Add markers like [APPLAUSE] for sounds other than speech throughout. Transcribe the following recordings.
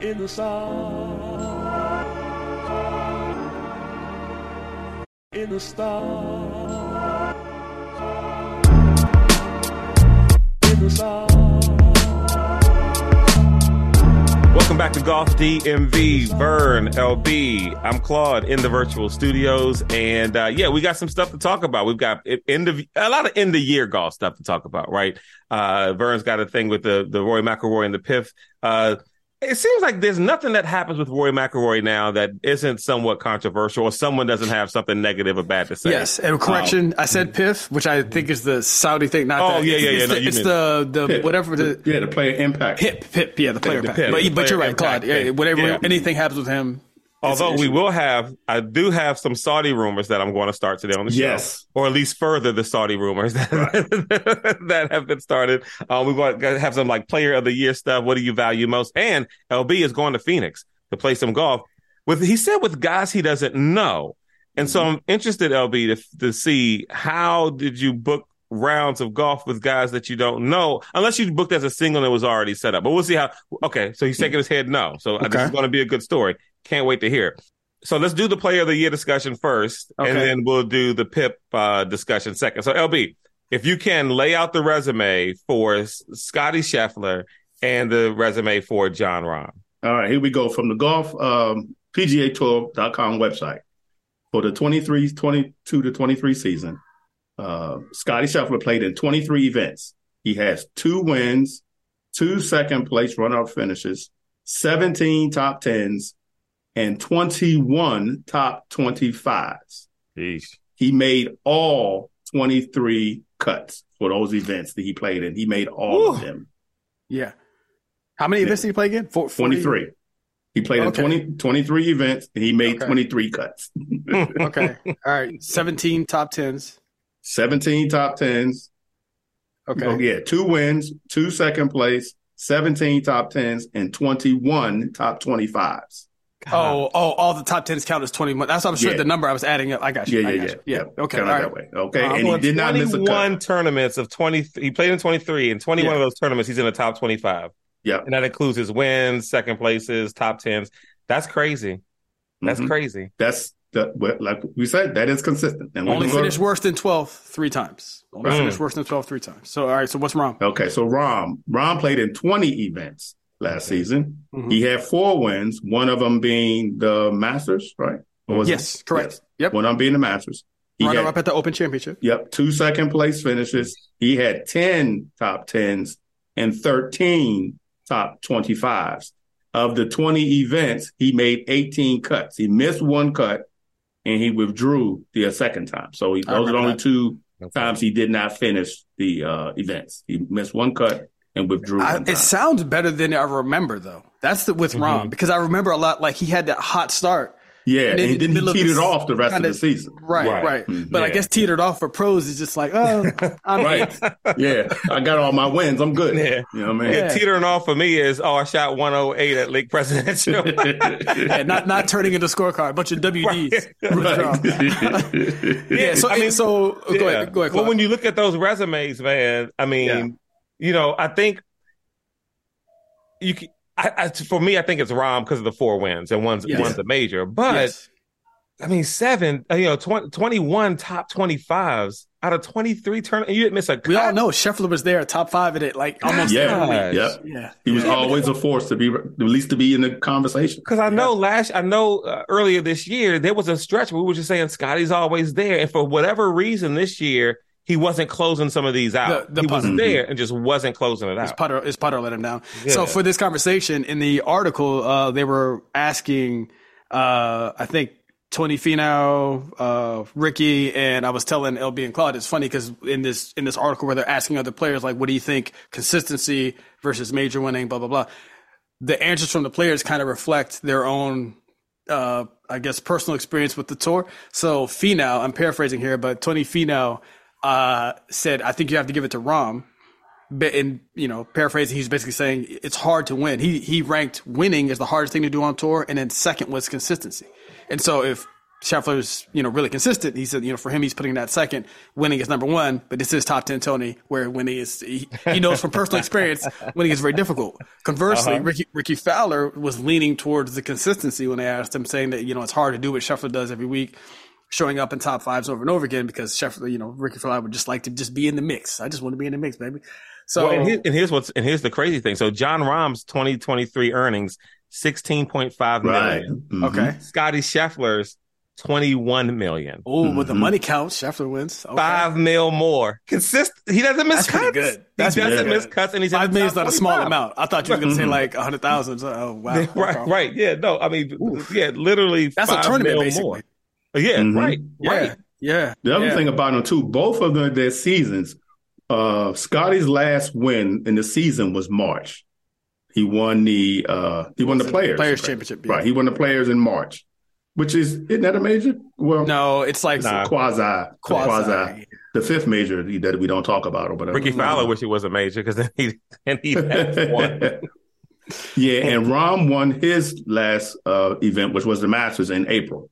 in the sun, in the sun, in the sun. Welcome back to Golf DMV. Vern, LB. I'm Claude in the virtual studios, and uh, yeah, we got some stuff to talk about. We've got end of a lot of end of year golf stuff to talk about, right? Uh, Vern's got a thing with the the Rory McIlroy and the Piff Uh, it seems like there's nothing that happens with Roy McIlroy now that isn't somewhat controversial, or someone doesn't have something negative or bad to say. Yes, and correction, um, I said hmm. PIF, which I think is the Saudi thing. Not Oh, the, yeah, yeah, it's, yeah, no, the, you it's the the Pip. whatever the yeah, the player impact. PIP, PIP, yeah, the player the pack. PIP, But, the but you're player right, Claude. Yeah, whatever, Yeah. anything happens with him. Although we will have, I do have some Saudi rumors that I'm going to start today on the show. Yes. Or at least further the Saudi rumors [LAUGHS] that, [LAUGHS] that have been started. Uh, we going to have some like player of the year stuff. What do you value most? And LB is going to Phoenix to play some golf with, he said with guys he doesn't know. And so I'm interested, LB, to, to see how did you book rounds of golf with guys that you don't know, unless you booked as a single and it was already set up. But we'll see how. Okay, so he's shaking his head no. So uh, this is going to be a good story. Can't wait to hear. it. So let's do the player of the year discussion first, Okay. and then we'll do the PIP uh, discussion second. So LB, if you can lay out the resume for Scottie Scheffler and the resume for Jon Rahm. All right, here we go from the golf um, PGA Tour.com website for the 23, 22 to 23 season. Uh, Scottie Scheffler played in 23 events. He has two wins, two second place runner-up finishes, 17 top tens, and 21 top 25s. Jeez. He made all 23 cuts for those events that he played in. He made all of them. Yeah. How many events did he play again? Four, 23. He played Okay. in 20, 23 events and he made Okay. 23 cuts. [LAUGHS] Okay. All right. 17 top 10s. 17 top 10s. Okay. Oh, yeah, two wins, two second place, 17 top 10s, and 21 top 25s. Oh, oh, all the top 10s count as 21. That's what I'm sure Yeah. the number I was adding up. I got you. Yeah, yeah, got yeah. Yeah. Okay. Kind All of right. that way. Okay. Uh, and he did not miss a 21 cut. tournaments of 20. He played in 23. and 21 Yeah. of those tournaments, he's in the top 25. Yeah. And that includes his wins, second places, top 10s. That's crazy. That's Mhm. crazy. That's the, like we said, that is consistent. And Only we can go- finished worse than 12 three times. Only Right. finished worse than 12 three times. So, all right. So, what's wrong? Okay, so Rahm, Rahm played in 20 events last season. Mhm. He had four wins, one of them being the Masters, right? Was Yes, it? correct. Yes. Yep. One of them being the Masters. He Runner had, up at the Open Championship. yep, two second place finishes. He had 10 top 10s and 13 top 25s. Of the 20 events, he made 18 cuts. He missed one cut and he withdrew the second time. So he, those are the only that. two times he did not finish the uh, events. He missed one cut and withdrew. I, it sounds better than I remember, though. That's the with Rahm because I remember a lot. Like he had that hot start, Yeah, And and, then in the then he teetered this off the rest kinda- of the season. right, right. Right. Mm, But I guess teetered off for pros is just like, oh, I'm Right. [LAUGHS] yeah, I got all my wins. I'm good. Yeah. You know what I mean. Yeah, mean? teetering off for me is oh I shot 108 at Lake Presidential. [LAUGHS] yeah, not not turning into scorecard, bunch of [LAUGHS] WDs. Withdraw. Yeah, so I mean, so go ahead, go ahead. Well, when you look at those resumes, man, I mean, Yeah. You know, I think you. Can, I, I, for me, I think it's Rahm because of the four wins and one's Yes. one's a major, but. Yes. I mean, seven, uh, you know, 20, 21 top 25s out of 23 turn. You didn't miss a cut. we all know Scheffler was there, top five in it, like almost Yeah, every week. yep. Yeah, He was always a force to be, at least to be in the conversation. Because I know last, I know uh, earlier this year, there was a stretch where we were just saying Scottie's always there. And for whatever reason this year, he wasn't closing some of these out. The- the he was puzzle. there and just wasn't closing it his out. putter, his putter let him down. Yeah. So for this conversation in the article, uh, they were asking, uh, I think Tony Finau, uh, Rickie, and I was telling LB and Claude. It's funny because in this in this article where they're asking other players like, what do you think consistency versus major winning, blah blah blah. The answers from the players kind of reflect their own uh, I guess, personal experience with the tour. So Finau, I'm paraphrasing here, but Tony Finau uh, said, I think you have to give it to Rahm. But in you know, paraphrasing, he's basically saying it's hard to win. He he ranked winning as the hardest thing to do on tour, and then second was consistency. And so if Scheffler's, you know, really consistent. He said, you know, for him, he's putting that second. Winning is number one, but this is top 10 Tony, where winning is, he, he knows from personal experience, winning is very difficult. Conversely, Uh-huh. Rickie, Rickie Fowler was leaning towards the consistency when they asked him, saying that, you know, it's hard to do what Scheffler does every week, showing up in top fives over and over again because Scheffler, you know, Rickie Fowler would just like to just be in the mix. I just want to be in the mix, baby. So, Well, and, here, and here's what's and here's the crazy thing. So Jon Rahm's 2023 earnings 16.5 million. Right. million. Mhm. okay. Scottie Scheffler's 21 million. Oh, with the Mhm. money count, Scheffler wins. Okay. Five mil more. Consist. He doesn't miss That's cuts. good. That's he doesn't pretty miss cuts, and he's in Five the million is not a small amount. I thought you were going to say Mhm. like a hundred thousand. Oh wow, [LAUGHS] right, Okay. right. Yeah, no, I mean, yeah, literally. That's a five tournament, mil basically. More. Yeah, Mhm. right, Yeah, right. yeah. The other yeah. thing about them too, both of them, their seasons, uh, Scottie's last win in the season was March. He won the uh, he won the players Players Championship, yeah. Right, he won the players in March, which is isn't that a major? Well, No, it's like Nah. quasi, quasi. quasi, the fifth major that we don't talk about or whatever. Rickie Fowler wish it was a major because then he [LAUGHS] and he had one. [LAUGHS] yeah, and Rahm won his last uh, event, which was the Masters in April.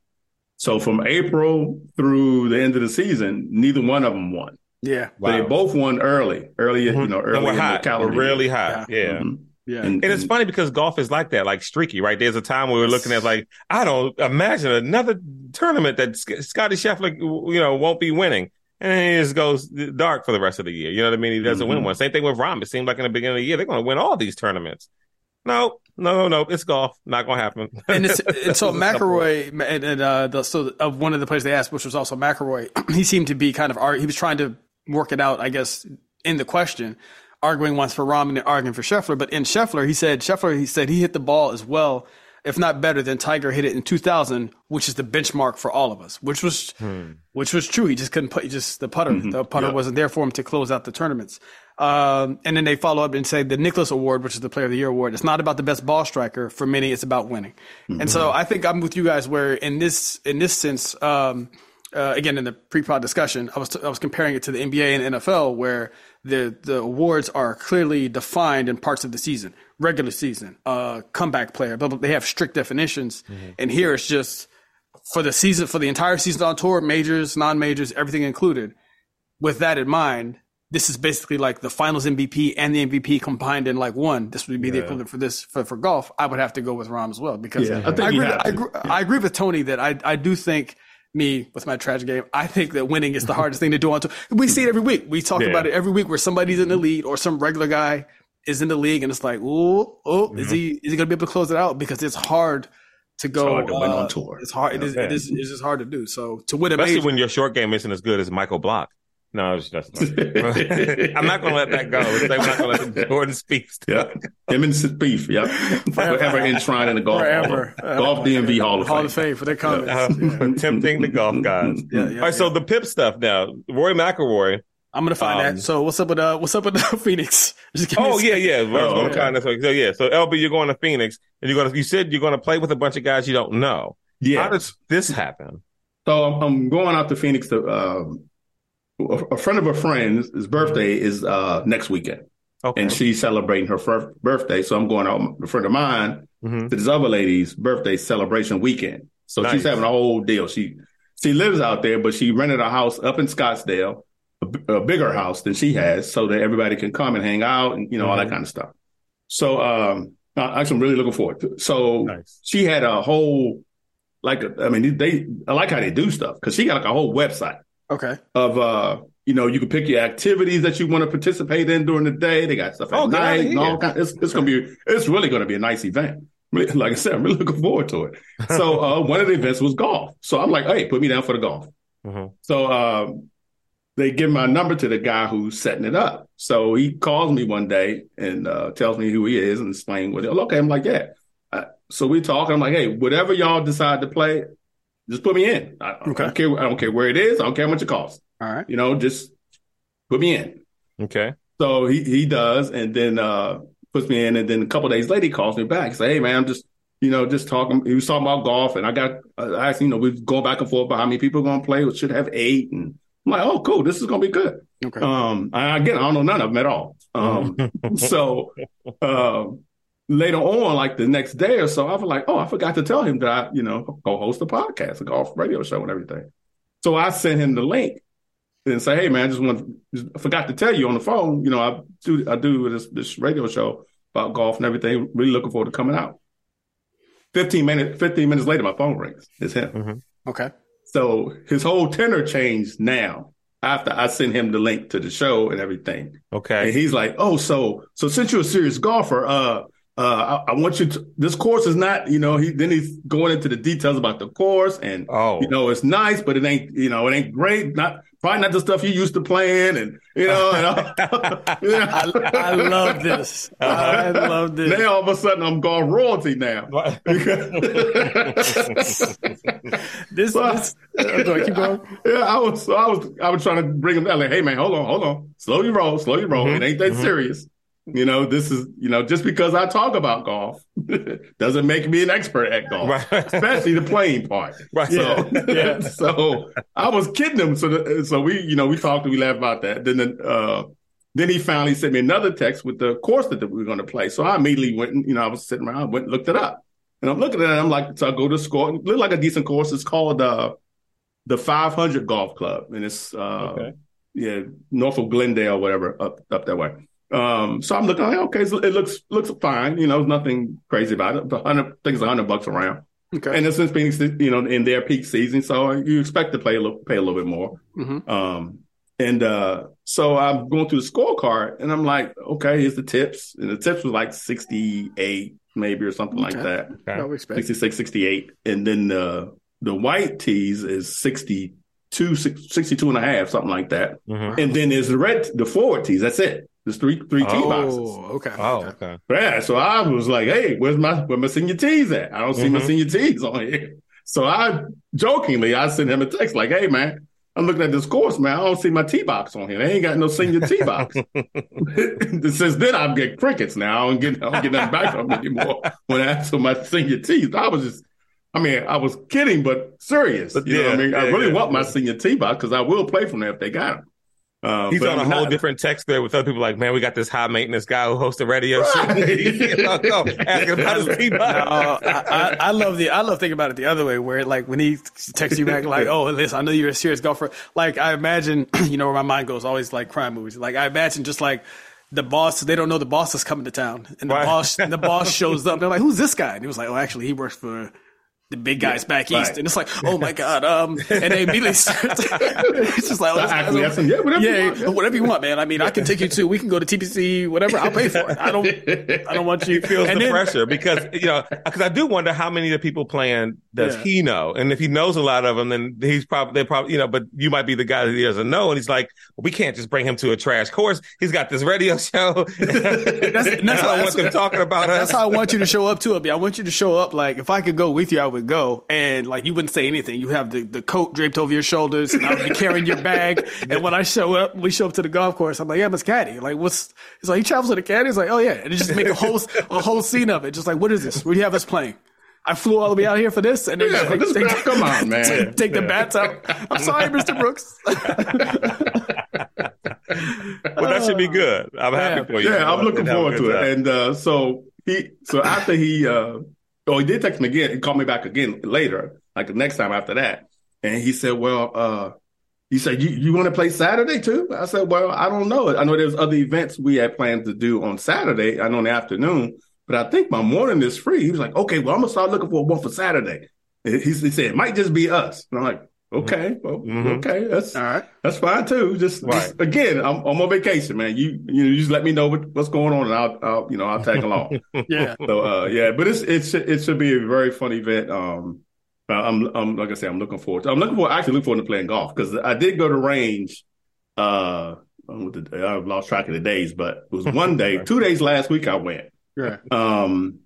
So from April through the end of the season, neither one of them won. Yeah, So They both won early, early, you know, and early we're in hot. We're calendar. really hot. Yeah. Mhm. yeah. And, And it's funny because golf is like that, like streaky, right? There's a time where we're looking at like, I don't imagine another tournament that Sc- Scottie Scheffler, you know, won't be winning. And then he just goes dark for the rest of the year. You know what I mean? He doesn't win Mhm. one. Same thing with Rahm. It seemed like in the beginning of the year, they're going to win all these tournaments. No, no, no, no. It's golf. Not going to happen. [LAUGHS] and, it's, and so McIlroy and, and uh, the, so of one of the players they asked, which was also McIlroy, [CLEARS THROAT] he seemed to be kind of he was trying to work it out, I guess, in the question, arguing once for Rahm and arguing for Scheffler. But in Scheffler, he said Scheffler, he said he hit the ball as well, if not better than Tiger hit it in 2000, which is the benchmark for all of us, which was which was true. He just couldn't put just the putter, the putter Yeah. wasn't there for him to close out the tournaments. Um, and then they follow up and say the Nicklaus Award, which is the Player of the Year award, it's not about the best ball striker. For many, it's about winning. And so I think I'm with you guys where in this in this sense, um, uh, again in the pre-pod discussion, I was I was comparing it to the NBA and NFL where the the awards are clearly defined in parts of the season, regular season, uh, comeback player, but they have strict definitions. And here it's just for the season, for the entire season on tour, majors, non-majors, everything included. With that in mind, this is basically like the Finals MVP and the MVP combined in like one. This would be the equivalent for this for, for golf. I would have to go with Rahm as well because Yeah, I think I, agree, I, to. agree, I agree with Tony that I I do think me with my tragic game. I think that winning is the [LAUGHS] hardest thing to do on tour. We see it every week. We talk Yeah. about it every week where somebody's in the lead or some regular guy is in the league and it's like, oh, oh, is he is he gonna be able to close it out? Because it's hard to go hard to win on uh, tour. It's hard. It is, it is. It is. just hard to do. So to win a Especially major, when your short game isn't as good as Michael Block. No, it's just, [LAUGHS] I'm not going to let that go. We're not going to let Jordan speak. yeah, him and Spieth, yep, forever enshrined in the golf Forever. Hall, golf DMV Hall of Hall Fame. of Fame for their comments. Uh, tempting the golf guys. Yeah, yeah, All right, so the Pip stuff now. Roy McIlroy. I'm gonna find um, that. So what's up with uh what's up with uh, [LAUGHS] Phoenix? Just give me a Oh yeah, yeah. I was Oh, okay. kind of- so yeah, so LB, you're going to Phoenix, and you're going to. You said you're going to play with a bunch of guys you don't know. Yeah, How does this happen? So I'm, I'm going out to Phoenix to um, a, friend of a friend's His birthday is uh, next weekend, Okay. and she's celebrating her first birthday. So I'm going out. A friend of mine Mhm. to this other lady's birthday celebration weekend. So Nice. she's having a whole deal. She she lives out there, but she rented a house up in Scottsdale, a, b- a bigger house than she has, so that everybody can come and hang out and you know all that Mhm. kind of stuff. So um, I- actually, I'm really looking forward to. It. So Nice. she had a whole like I mean they I like how they do stuff because she got like a whole website Okay. of uh you know you can pick your activities that you want to participate in during the day. They got stuff at Oh, night and all kind. It's it's gonna be it's really gonna be a nice event. [LAUGHS] Like I said, I'm really looking forward to it. [LAUGHS] So uh, one of the events was golf. So I'm like, hey, put me down for the golf. Mhm. So um, they give my number to the guy who's setting it up. So he calls me one day and uh, tells me who he is and explain what. Okay, I'm like, yeah. Uh, so we talk. I'm like, hey, whatever y'all decide to play, just put me in. I, I Okay. don't care. I don't care where it is. I don't care how much it costs. All right. You know, just put me in. Okay. So he he does, and then uh, puts me in, and then a couple days later he calls me back. Say, hey man, I'm just you know just talking. He was talking about golf, and I got I asked you know we was going back and forth about how many people are going to play. We should have eight, and I'm like, oh cool, this is going to be good. Okay. Um, I, again, I don't know none of them at all. Um, [LAUGHS] so um, later on, like the next day or so, I was like, oh, I forgot to tell him that I, you know, go host a podcast, a golf radio show, and everything. So I sent him the link and say, hey man, I just want just forgot to tell you on the phone. You know, I do I do this this radio show about golf and everything. Really looking forward to coming out. Fifteen minutes, fifteen minutes later, my phone rings. It's him. Okay. So his whole tenor changed now after I sent him the link to the show and everything. Okay. And he's like, "Oh, so so since you're a serious golfer, uh, uh, I, I want you to. This course is not, you know. He then he's going into the details about the course, and Oh. you know, it's nice, but it ain't, you know, it ain't great. Not probably not the stuff you used to playing, and you know, and all- [LAUGHS] [LAUGHS] I, I love this. I love this. now all of a sudden I'm golf royalty now. [LAUGHS] This, Well- this uh, go ahead, keep going. Yeah, I was, so I was, I was trying to bring him down. Like, hey man, hold on, hold on, slow your roll, slow your roll. Mhm, It ain't that mhm. serious. You know, this is, you know, just because I talk about golf [LAUGHS] doesn't make me an expert at golf, Right. especially the playing part. [LAUGHS] Right. So, [LAUGHS] Yeah. so I was kidding him. So, the, so we, you know, we talked and we laughed about that. Then, the, uh, then he finally sent me another text with the course that we were going to play. So I immediately went and, you know, I was sitting around, went and looked it up. And I'm looking at it, I'm like, so I go to score. It looked like a decent course. It's called uh, the 500 Golf Club. And it's, uh, Okay. yeah, north of Glendale, whatever, up up that way. Um, so I'm looking, like, okay, so it looks looks fine. You know, nothing crazy about it. The hundred, I think it's a hundred bucks around. Okay. And it's since Phoenix, you know, in their peak season, so you expect to play a little, pay a little bit more. Mhm. Um, and uh, so I'm going through the scorecard, and I'm like, okay, here's the tips, and the tips was like 68 maybe or something like that, Okay. I 66, 68, and then uh, the white tees is 62, 62 and a half, something like that, Mhm. and then there's the red, the forward tees. That's it. There's three three tee boxes. Oh, okay. Oh, okay. okay. Yeah, so I was like, "Hey, where's my where my senior tees at? I don't see my Mhm. senior tees on here." So I jokingly I sent him a text like, "Hey, man, I'm looking at this course, man. I don't see my tee box on here. They ain't got no senior tee box." [LAUGHS] [LAUGHS] Since then, I get crickets now. I don't get I don't get nothing back from them anymore [LAUGHS] when I ask for my senior tees. I was just. I mean, I was kidding, but serious. But you know what I yeah, mean? I really yeah, want my senior tee box because I will play from there if they got them. Uh, He's but on a whole not- different text there with other people like, man, we got this high maintenance guy who hosts a radio [LAUGHS] show. Right. you know, go, asking about his. No, I, I, I love the I love thinking about it the other way, where like when he texts you back like, "Oh, listen, I know you're a serious golfer." Like I imagine, [CLEARS THROAT] you know, where my mind goes always like crime movies. Like I imagine just like the boss, they don't know the boss is coming to town, and the Right. boss the boss [LAUGHS] shows up. They're like, "Who's this guy?" And he was like, "Oh, actually, he works for." The big guys back right. east, and it's like, oh my god, um, [LAUGHS] and they immediately start. [LAUGHS] [LAUGHS] it's just like, oh, this guy's Acquiescing. over- Yeah, whatever you want, whatever you want, man. I mean, I can take you to. We can go to TPC, whatever. I'll pay for it. I don't, I don't want you. feels and the then- pressure because you know because I do wonder how many of the people playing does Yeah. he know, and if he knows a lot of them, then he's probably they probably you know. But you might be the guy that he doesn't know, and he's like, we can't just bring him to a trash course. He's got this radio show. that's, that's how- I want them talking about us. That's how I want you to show up to it. I want you to show up like if I could go with you, I would go, and like you wouldn't say anything. You have the, the coat draped over your shoulders, and I would be carrying your bag. [LAUGHS] And when I show up, we show up to the golf course. I'm like, yeah, Miss Caddy. Like, what's? He's like, he travels with a caddy. He's like, oh yeah, and it just make a whole a whole scene of it. Just like, what is this? Where do you have us playing? I flew all the way out here for this, and then Yeah, just, like, take, come on, man. take, take the bats out. I'm sorry, Mr. Brooks. [LAUGHS] Well, that should be good. I'm happy Yeah. for you. Yeah, I'm looking forward good to time. it. And uh, so he, so after he, uh, oh, he did text me again. He called me back again later, like the next time after that. And he said, well, uh, he said, you, you want to play Saturday too? I said, well, I don't know. I know there's other events we had planned to do on Saturday. I know in the afternoon, but I think my morning is free. He was like, okay, well, I'm gonna start looking for one for Saturday. He, he said, it might just be us. And I'm like, okay, well, Mhm. okay, that's All right. that's fine too. Just, Right. just- again, I'm, I'm on vacation, man. You you just let me know what, what's going on, and I'll, I'll you know I'll tag along. [LAUGHS] Yeah. so uh, yeah, but it's it should it should be a very fun event. Um, I'm I'm like I said, I'm looking forward. To, I'm looking forward. Actually, looking forward to playing golf because I did go to range. Uh, I don't know what the, I've lost track of the days, but it was one day, [LAUGHS] two days last week I went. Yeah. Um,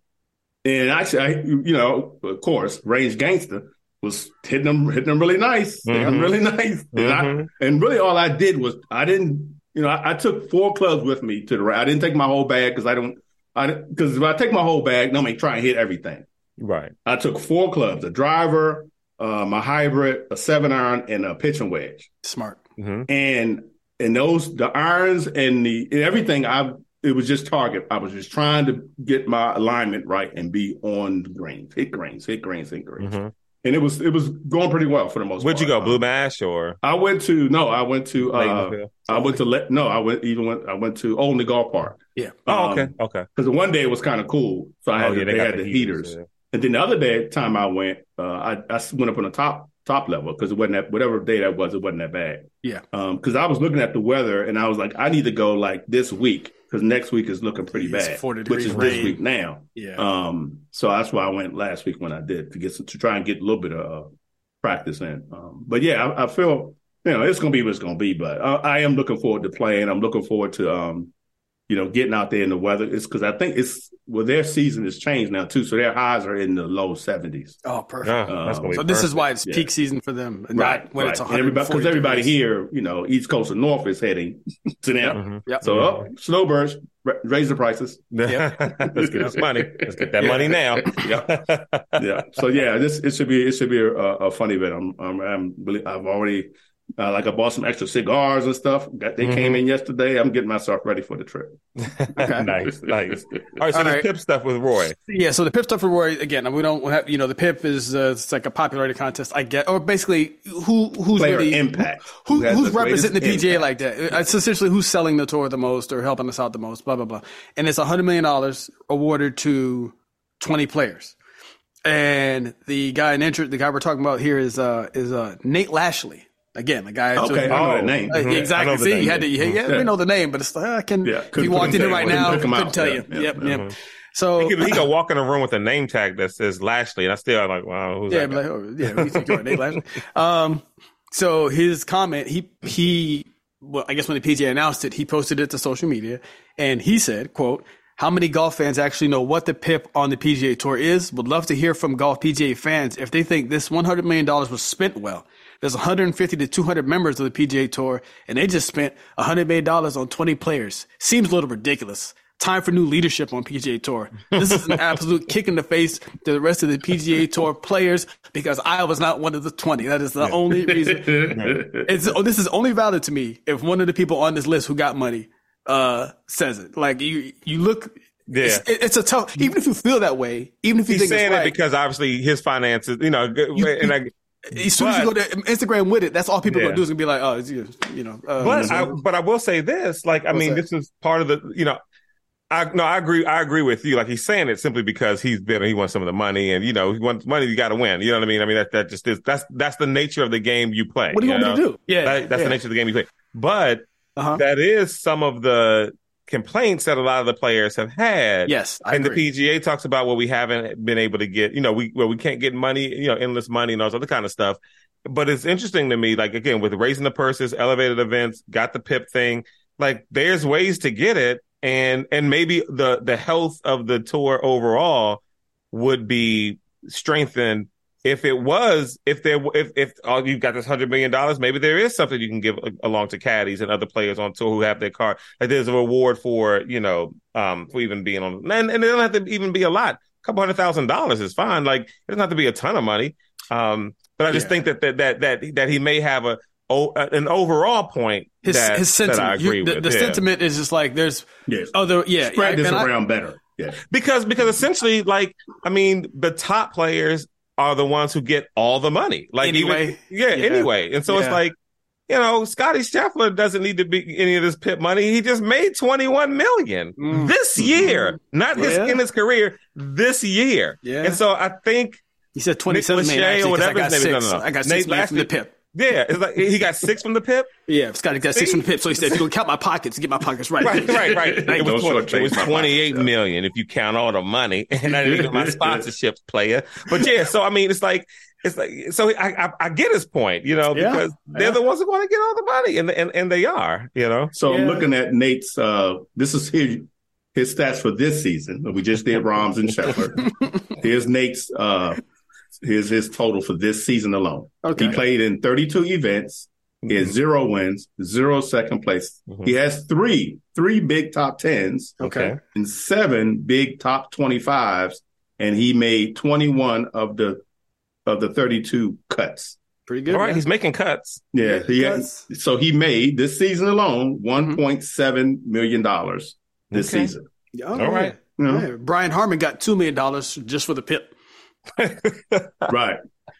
and actually, I, you know, of course, Range Gangster was hitting them, hitting them really nice, hitting them Mhm. really nice. And, I, Mhm. and really, all I did was I didn't, you know, I, I took four clubs with me to the. ra- I didn't take my whole bag because I don't, I because if I take my whole bag, I'm try and hit everything. Right. I took four clubs: a driver, uh, my hybrid, a seven iron, and a pitching wedge Smart. hmm and and those the irons and the and everything I it was just target. I was just trying to get my alignment right and be on the greens, hit greens, hit greens, hit greens. Mhm. And it was it was going pretty well for the most Where'd you go. Blue Mash or I went to no, I went to uh, I went to let no, I went even went I went to Olney Golf Park. Yeah. Oh, Um, okay, okay. Because one day it was kind of cool, so I had oh, yeah, they, got had the heaters. yeah. And then the other day, time I went, uh, I, I went up on the top top level because it wasn't that whatever day that was, it wasn't that bad. Yeah. Um, Because I was looking at the weather and I was like, I need to go like this week because next week is looking pretty It's bad, 40 which is degrees this week now. Yeah. Um, so that's why I went last week when I did to get some, to try and get a little bit of uh, practice in. Um, but yeah, I, I feel you know it's going to be what it's going to be. But I, I am looking forward to playing. I'm looking forward to um, you know getting out there in the weather. It's because I think it's well their season has changed now too, so their highs are in the low 70s. oh, perfect. Yeah, that's gonna be so this is why it's Yeah. peak season for them, and not when it's And everybody 140 because everybody degrees. here, you know, East Coast and North is heading to them. Mhm. Yep. So up, snowbirds, raise the prices. [LAUGHS] Let's get this money. Let's get that Yeah. money now. [LAUGHS] yeah. yeah. So yeah, this it should be it should be a, a funny event. I'm I'm, I'm I've already uh, like I bought some extra cigars and stuff. Got, they came in yesterday. I'm getting myself ready for the trip. [LAUGHS] nice, nice. [LAUGHS] All right, so All the right. pip stuff with Roy. Yeah, so the pip stuff with Roy again. We don't have you know the pip is uh, it's like a popularity contest. I get or basically who who's Player really impact. who, has who's the representing the PGA impact. like that. It's essentially who's selling the tour the most or helping us out the most. Blah blah blah. And it's a hundred million dollars awarded to twenty players. And the guy in interest, the guy we're talking about here is uh is uh Nate Lashley. Again, the guy. Okay, mm-hmm. I know Oh. that name. Exactly. See, name. you had to. Yeah, yeah, Yeah. we know the name, but it's like I can. Yeah, if couldn't- you walked in couldn't here right now, Couldn't couldn't tell Yeah, you. yeah, yep, yeah. yep. So He could, he could walk in a room with a name tag that says Lashley, and I still am like, wow, who's Yeah, that? like, oh, yeah, who you think you are, Nate Lashley? [LAUGHS] Um, so his comment, he he, well, I guess when the PGA announced it, he posted it to social media, and he said, "quote How many golf fans actually know what the PIP on the PGA Tour is? Would love to hear from golf PGA fans if they think this 100 million dollars was spent well. There's 150 to 200 members of the PGA Tour, and they just spent 100 million dollars on 20 players. Seems a little ridiculous." Time for new leadership on PGA Tour. This is an absolute kick in the face to the rest of the PGA Tour players because I was not one of the 20. That is the only reason. [LAUGHS] It's, oh, this is only valid to me if one of the people on this list who got money uh, says it. Like you, you look. Yeah. It's, it's a tough. Even if you feel that way, even if you think He's think saying it's it because obviously his finances, you know, You- and I, as soon as you go to Instagram with it, that's all people are Yeah. gonna do is gonna be like, oh, it's, you you know. Uh, But I, but I will say this, like, I What's mean, that? this is part of the, you know, I no, I agree. I agree with you. Like he's saying it simply because he's bitter. He wants some of the money, and you know, he wants money. You got to win. You know what I mean? I mean that that just is that's that's the nature of the game you play. what do you want know? me to do? Yeah, That- that's yeah. the nature of the game you play. But Uh-huh. that is some of the complaints that a lot of the players have had. Yes, I and agree. the PGA talks about what we haven't been able to get, you know, we well, we can't get money, you know, endless money and all this other kind of stuff. But it's interesting to me, like again, with raising the purses, elevated events, got the PIP thing, like there's ways to get it, and and maybe the the health of the tour overall would be strengthened if it was if there if if oh, you've got this hundred million dollars, maybe there is something you can give along to caddies and other players on tour who have their car. Like there's a reward for you know um for even being on, and, and it doesn't have to even be a lot. A couple hundred thousand dollars is fine. Like it doesn't have to be a ton of money. Um, but I just Yeah. think that that that that that he may have a oh, an overall point his that, his that sentiment. I agree You- the, with. the yeah. sentiment is just like there's Yes. other yeah. Spread I- this and I- around better. Yeah. because because essentially like i mean the top players are the ones who get all the money like Anyway. even, yeah, Yeah. anyway and so it's like you know scottie scheffler doesn't need to be any of this pit money he just made 21 million Mm. this year not his Yeah. in his career this year Yeah. and so i think He said twenty seven Nick million. Lachey or Actually, 'cause I got his name is. six. No, no, no. I got Nate six million from the pip. Yeah it's like he got six from the pip Yeah, Scottie got six from the pip. So he said, if you don't count my pockets, and get my pockets right. Right, right, right. [LAUGHS] It Don't was, 20, it was 28 pockets, million if you count all the money, [LAUGHS] and I didn't get my [LAUGHS] sponsorships player. But yeah, so I mean, it's like it's like so I I, I get his point, you know, Yeah, because they're yeah. the ones who want to get all the money, and and and they are, you know. So I'm looking at Nate's. Uh, this is his his stats for this season. We just did Rahms and Scheffler. Here's Nate's. Uh, here's his total for this season alone. Okay. He played in 32 events. He has zero wins, zero second place. Mhm. He has three three big top tens Okay. and seven big top 25s, and he made 21 of the of the 32 cuts. Pretty good. All right, man. he's making cuts. Yeah, Yeah, he cuts. so he made this season alone 1.7 million dollars this Okay. season. Oh, All right. You know? Yeah. Brian Harman got two million dollars just for the pip. [LAUGHS] Right.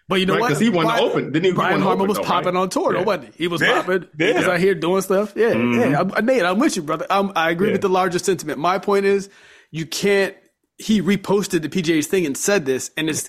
But you know Right, what? 'cause he won the Open. Didn't he? He Brian won Harman Open, was though, popping right? on tour, Yeah. though, wasn't he? He was Yeah. popping. Yeah. He was out here doing stuff. Yeah, Mhm. yeah. I'm, Nate, I'm with you, brother. I'm, I agree Yeah. with the larger sentiment. My point is, you can't. He reposted the PGA's thing and said this, and it's.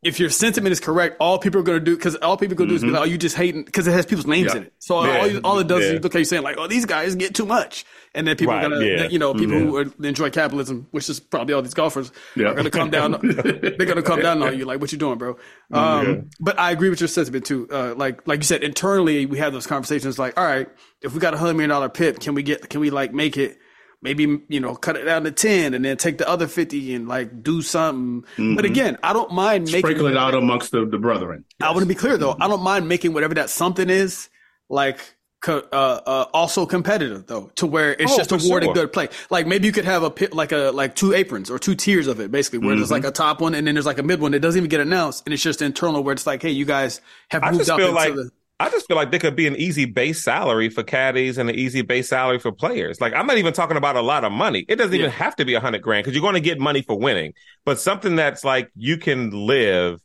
If your sentiment is correct, all people are going to do because all people are going to do is be like, "Oh, you just hating," because it has people's names Mm-hmm. Yeah. in it. So Yeah. all, you- all it does Yeah. is look at you saying like, "Oh, these guys get too much," and then people Right, are gonna, yeah. you know, people Mhm. who are, enjoy capitalism, which is probably all these golfers, Yeah. are going to come down. [LAUGHS] they're going to come down on you like, "What you doing, bro?" Um, But I agree with your sentiment too. Uh, like, like you said, internally we have those conversations. Like, all right, if we got a hundred million dollar pip, can we get? Can we like make it? Maybe you know, cut it down to ten, and then take the other fifty and like do something. But again, I don't mind making Sprinkle it out amongst the, the brethren. I want to be clear though. I don't mind making whatever that something is like co- uh, uh, also competitive though, to where it's Oh, just awarding sure. good play. Like maybe you could have a pit, like a like two aprons or two tiers of it, basically, where there's like Mm-hmm. a top one and then there's like a mid one that doesn't even get announced, and it's just internal where it's like, hey, you guys have moved up into like the. I just feel like there could be an easy base salary for caddies and an easy base salary for players. Like I'm not even talking about a lot of money. It doesn't even have to be a hundred grand because you're going to get money for winning. But something that's like you can live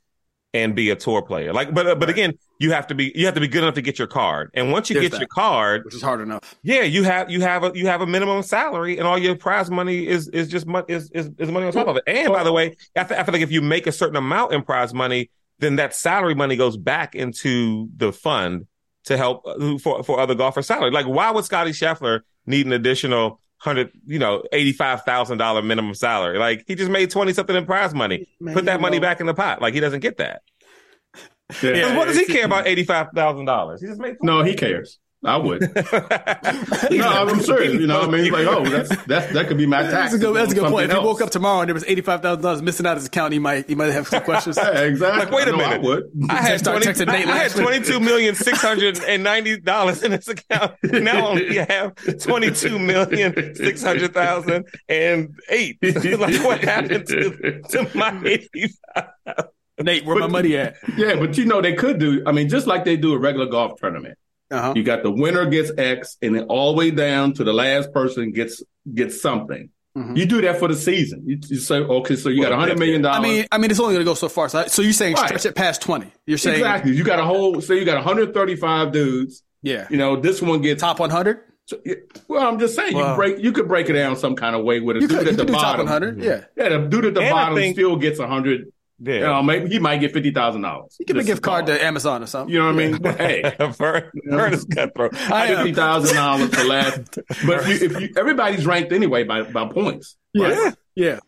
and be a tour player. Like, but uh, but again, you have to be you have to be good enough to get your card. And once you There's get that. your card, Which is hard enough. yeah, you have you have a you have a minimum salary, and all your prize money is is just mon- is, is is money on top of it. And by the way, I, th- I feel like if you make a certain amount in prize money, then that salary money goes back into the fund to help uh, for for other golfers' salary. Like, why would Scottie Scheffler need an additional hundred, you know, eighty five thousand dollar minimum salary? Like, he just made twenty something in prize money. Man, Put that money know. back in the pot. Like, he doesn't get that. Yeah. 'Cause what does he care about eighty five thousand dollars? He just made. No, he cares. I would. [LAUGHS] no, I'm serious. You know, what I mean, like, oh, that's that's that could be my tax. That's a good. That's a good point. If he woke up tomorrow and there was eighty five thousand dollars missing out of his account, he might he might have some questions. [LAUGHS] Yeah, exactly. Like, wait a I know minute. I would. I had Start 20, texting Nate I had last week. twenty two million six hundred and ninety dollars in this account. Now [LAUGHS] I only have twenty two million six hundred thousand and eight. like what happened to, to my eighty five? Nate, where my money at? Yeah, but you know they could do. I mean, just like they do a regular golf tournament. Uh-huh. You got the winner gets X, and then all the way down to the last person gets gets something. Mhm. You do that for the season. You, you say, okay, so you got a hundred million I mean, I mean, it's only going to go so far. So, so you're saying Right. stretch it past twenty? You're saying exactly. You got a whole. Say you got 135 dudes. yeah, You know, this one gets. top one hundred. So, yeah, well, I'm just saying you break. You could break it down some kind of way with a dude could, you at the could do top bottom. one hundred. Yeah, Yeah, the dude at the And bottom think- still gets hundred. Yeah. You know, maybe he might get fifty thousand dollars. you give a gift card to Amazon or something. You know what I mean? But hey, [LAUGHS] Vern, Vern is cutthroat. Fifty thousand dollars for last. [LAUGHS] But you, if you, everybody's ranked anyway by by points. yeah, yeah.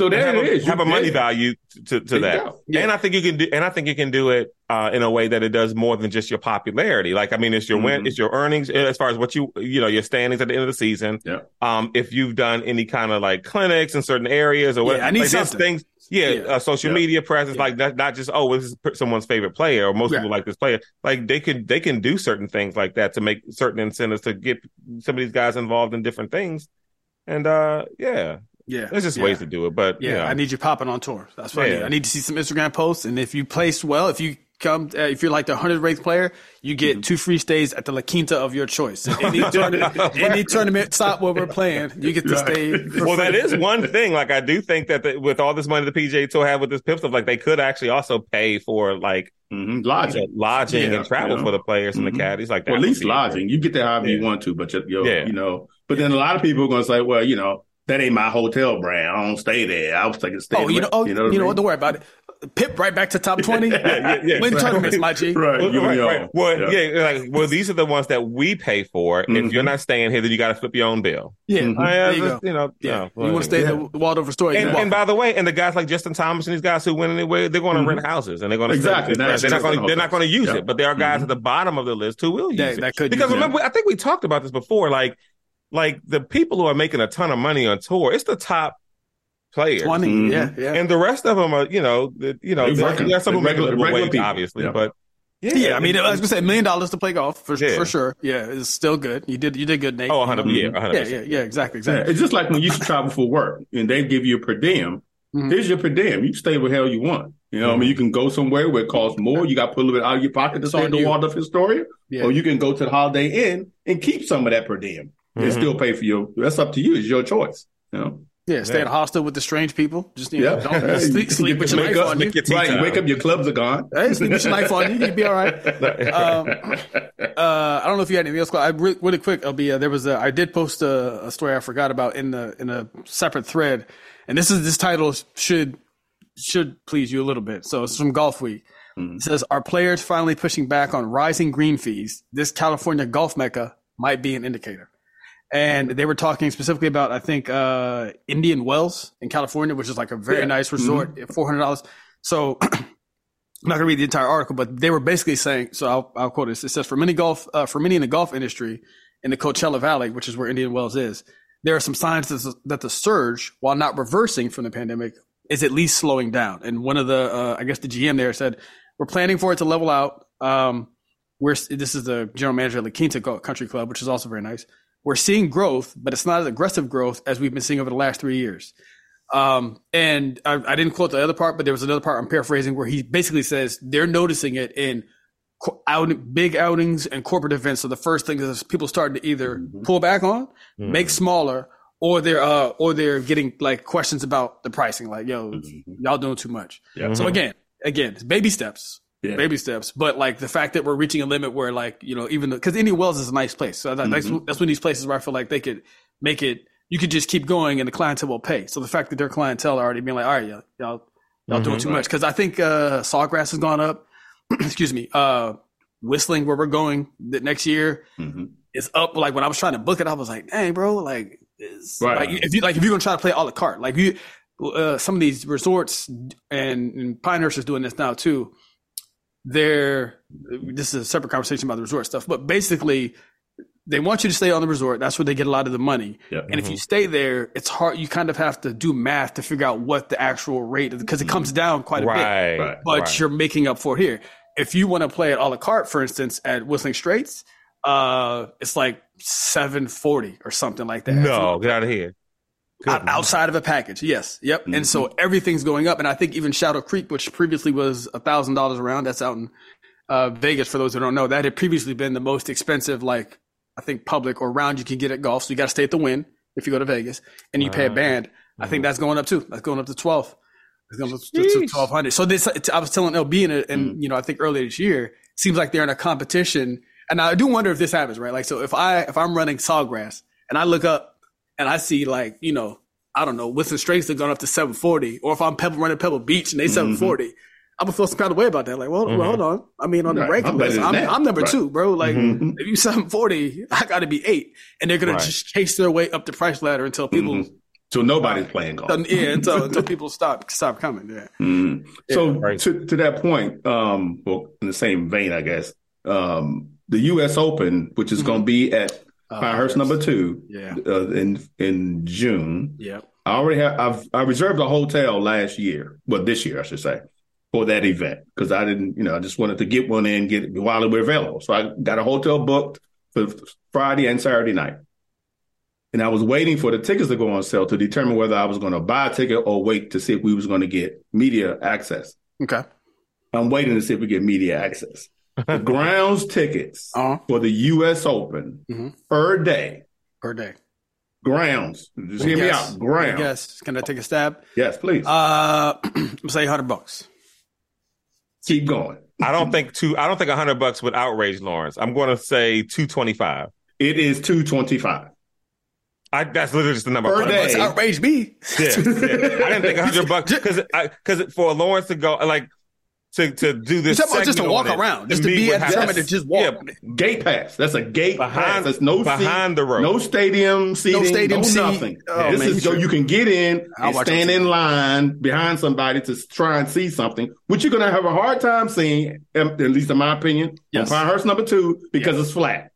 So there have it a, is. You- have a money there- value to, to that. Yeah. And I think you can do, and I think you can do it uh, in a way that it does more than just your popularity. Like, I mean, it's your win, Mhm. it's your earnings uh, as far as what you, you know, your standings at the end of the season. Yeah. Um, if you've done any kind of like clinics in certain areas or what, Yeah, I need like, something. things. Yeah, Yeah. Uh, social Yeah. media presence, Yeah. like not, not just oh, this is someone's favorite player, or most people like this player. Like they can they can do certain things like that to make certain incentives to get some of these guys involved in different things. And uh, yeah, Yeah, there's just yeah. ways to do it. But Yeah, you know. I need you popping on tour. That's what I Yeah. need. I need to see some Instagram posts, and if you place well, if you come, uh, if you're like the hundred ranked player, you get two free stays at the La Quinta of your choice. Any [LAUGHS] tournament, any tournament stop where we're playing, you get to stay. well, that free. is one thing. Like, I do think that the, with all this money the PGA Tour have with this PIP stuff, like they could actually also pay for like Mhm, lodging. lodging Yeah, and travel yeah. for the players and Mhm. the caddies. Like that, Or at least be- lodging. You get there however you want to, but you, you Yeah. you know. But then a lot of people are going to say, well, you know, that ain't my hotel brand. I don't stay there. I was thinking stay. Oh, you know, oh, you know, what I mean? what? Don't worry about it. Pip right back to top twenty. yeah, yeah. Win Right. tournaments, my G. Right. Well, you right, right. Well, Yeah. yeah. like, well, these are the ones that we pay for. If Mhm. you're not staying here, then you got to flip your own bill. Yeah, Mhm. I, there you go. just, you know, Yeah, no, you well, want to stay Yeah. at the Waldorf Astoria? And, and by the way, and the guys like Justin Thomas and these guys who win anyway, they're going to rent houses and they're going to Exactly. They're, That's not going. to They're not going to use Yeah. it, but there are guys at the bottom of the list who will use That- it. that could because use it. remember, I think we talked about this before. Like, like the people who are making a ton of money on tour, it's the top players. 20 Mhm. Yeah, yeah. And the rest of them are, you know, the, you know, They there, working. there are some They're make a regular- regular wage, people. obviously, Yeah. but yeah, yeah, I mean, I was gonna say a million dollars to play golf for Yeah. for sure. Yeah, it's still good. You did you did good, Nate. oh, 100, yeah, 100. yeah, yeah, yeah, exactly, Yeah, it's just like when you used to travel for work and they give you a per diem. Mhm. Here's your per diem. You stay where hell you want. You know, what I mean, you can go somewhere where it costs more. You got to put a little bit out of your pocket to It's stay on at the you. Waldorf Astoria, Yeah. or you can go to the Holiday Inn and keep some of that per diem. And still pay for your. That's up to you. It's your choice. You know. Yeah, stay in a hostel with the strange people. Just you know, Yeah. don't sleep, sleep with your Wake knife up, on you. your Right. time. Wake up. Your clubs are gone. Hey, sleep with your knife on you. You'd be all right. [LAUGHS] Um, uh, I don't know if you had anything else. I really, really quick. I'll be. Uh, there was a. I did post a, a story I forgot about in the in a separate thread, and this is this title should should please you a little bit. So it's from Golf Week. It says, "Are players finally pushing back on rising green fees? This California golf mecca might be an indicator." And they were talking specifically about, I think, uh, Indian Wells in California, which is like a very Yeah. nice resort, four hundred dollars. So [CLEARS THROAT] I'm not gonna read the entire article, but they were basically saying. So I'll, I'll quote this. It says, "For many golf, uh, for many in the golf industry in the Coachella Valley, which is where Indian Wells is, there are some signs that the, that the surge, while not reversing from the pandemic, is at least slowing down." And one of the, uh, I guess, the GM there said, "We're planning for it to level out." Um, we're this is the general manager of La Quinta Country Club, which is also very nice. We're seeing growth, but it's not as aggressive growth as we've been seeing over the last three years. Um, and I, I didn't quote the other part, but there was another part I'm paraphrasing where he basically says they're noticing it in out, big outings and corporate events. So the first thing is people starting to either pull back on, make smaller, or they're uh, or they're getting like questions about the pricing, like yo, y'all doing too much. Yeah. So again, again, baby steps. Yeah. Baby steps, but like the fact that we're reaching a limit where, like, you know, even because Indian Wells is a nice place, so that, that's that's one of these places where I feel like they could make it. You could just keep going, and the clientele will pay. So the fact that their clientele are already being like, all right, y'all, y'all, y'all doing too much, because I think uh, Sawgrass has gone up. [CLEARS THROAT] excuse me, uh, Whistling, where we're going the next year, Mhm. is up. Like when I was trying to book it, I was like, "Dang, bro! Like, Right. like if you like if you're gonna try to play a la carte, like you, uh, some of these resorts and, and Pinehurst is doing this now too. They're this is a separate conversation about the resort stuff, but basically, they want you to stay on the resort. That's where they get a lot of the money. Yeah. And if you stay there, it's hard. You kind of have to do math to figure out what the actual rate because it comes down quite a bit Right. Right. but right. you're making up for it here. If you want to play at a la carte, for instance, at Whistling Straits, uh, it's like seven forty or something like that. No, get out of here. Out- outside of a package, yes, yep. And so everything's going up, and I think even Shadow Creek, which previously was a thousand dollars around, that's out in uh, Vegas. For those who don't know, that had previously been the most expensive, like I think public or round you can get at golf. So you got to stay at the Wynn if you go to Vegas, and you pay a band. I think that's going up too. That's going up to twelve. It's going up to twelve hundred. So this, I was telling LB, and, and you know, I think earlier this year, seems like they're in a competition. And I do wonder if this happens, right? Like, so if I if I'm running Sawgrass and I look up and I see like you know I don't know Straits have gone up to 740, or if I'm Pebble running Pebble Beach and they 740, I'm gonna feel some kind of way about that. Like, well, well hold on. I mean, on the ranking list, I'm. I'm number Right. two, bro. Like, Mhm. if you 740, I got to be eight, and they're gonna Right. just chase their way up the price ladder until people. So nobody's playing golf. yeah, until, until [LAUGHS] people stop stop coming. Yeah, Mhm. So right. to to that point, um, well, in the same vein, I guess, um, the U.S. Open, which is going to be at Pinehurst number two, Yeah. uh, in in June. yeah, I already have. I've I reserved a hotel last year, well, this year I should say, for that event because I didn't, you know, I just wanted to get one in, get it while it were available. So I got a hotel booked for Friday and Saturday night, and I was waiting for the tickets to go on sale to determine whether I was going to buy a ticket or wait to see if we was going to get media access. okay. I'm waiting to see if we get media access. The [LAUGHS] grounds tickets Uh-huh. for the U.S. Open Mhm. per day. Per day. Grounds. Just hear me out. Grounds. Yes. Can I take a stab? Yes, please. Uh, [CLEARS THROAT] I'm say hundred bucks. Keep going. I don't think two. I don't think hundred bucks would outrage Lawrence. I'm going to say two twenty five. It is two twenty five. I that's literally just the number. Per I'm- day. Bucks outraged me. Yeah, yeah. I didn't think hundred [LAUGHS] bucks because because for Lawrence to go like to to do this. You're about just to walk around, just to be would at have- the tournament to just walk. Yeah, Gate pass. That's a gate pass. That's no behind seat, the rope. No stadium seating. No, stadium seat. nothing. Oh, this man, is so you can get in I'll and stand in line behind somebody to try and see something, which you're going to have a hard time seeing, um, at least in my opinion, Yes. on Pinehurst number two because it's flat.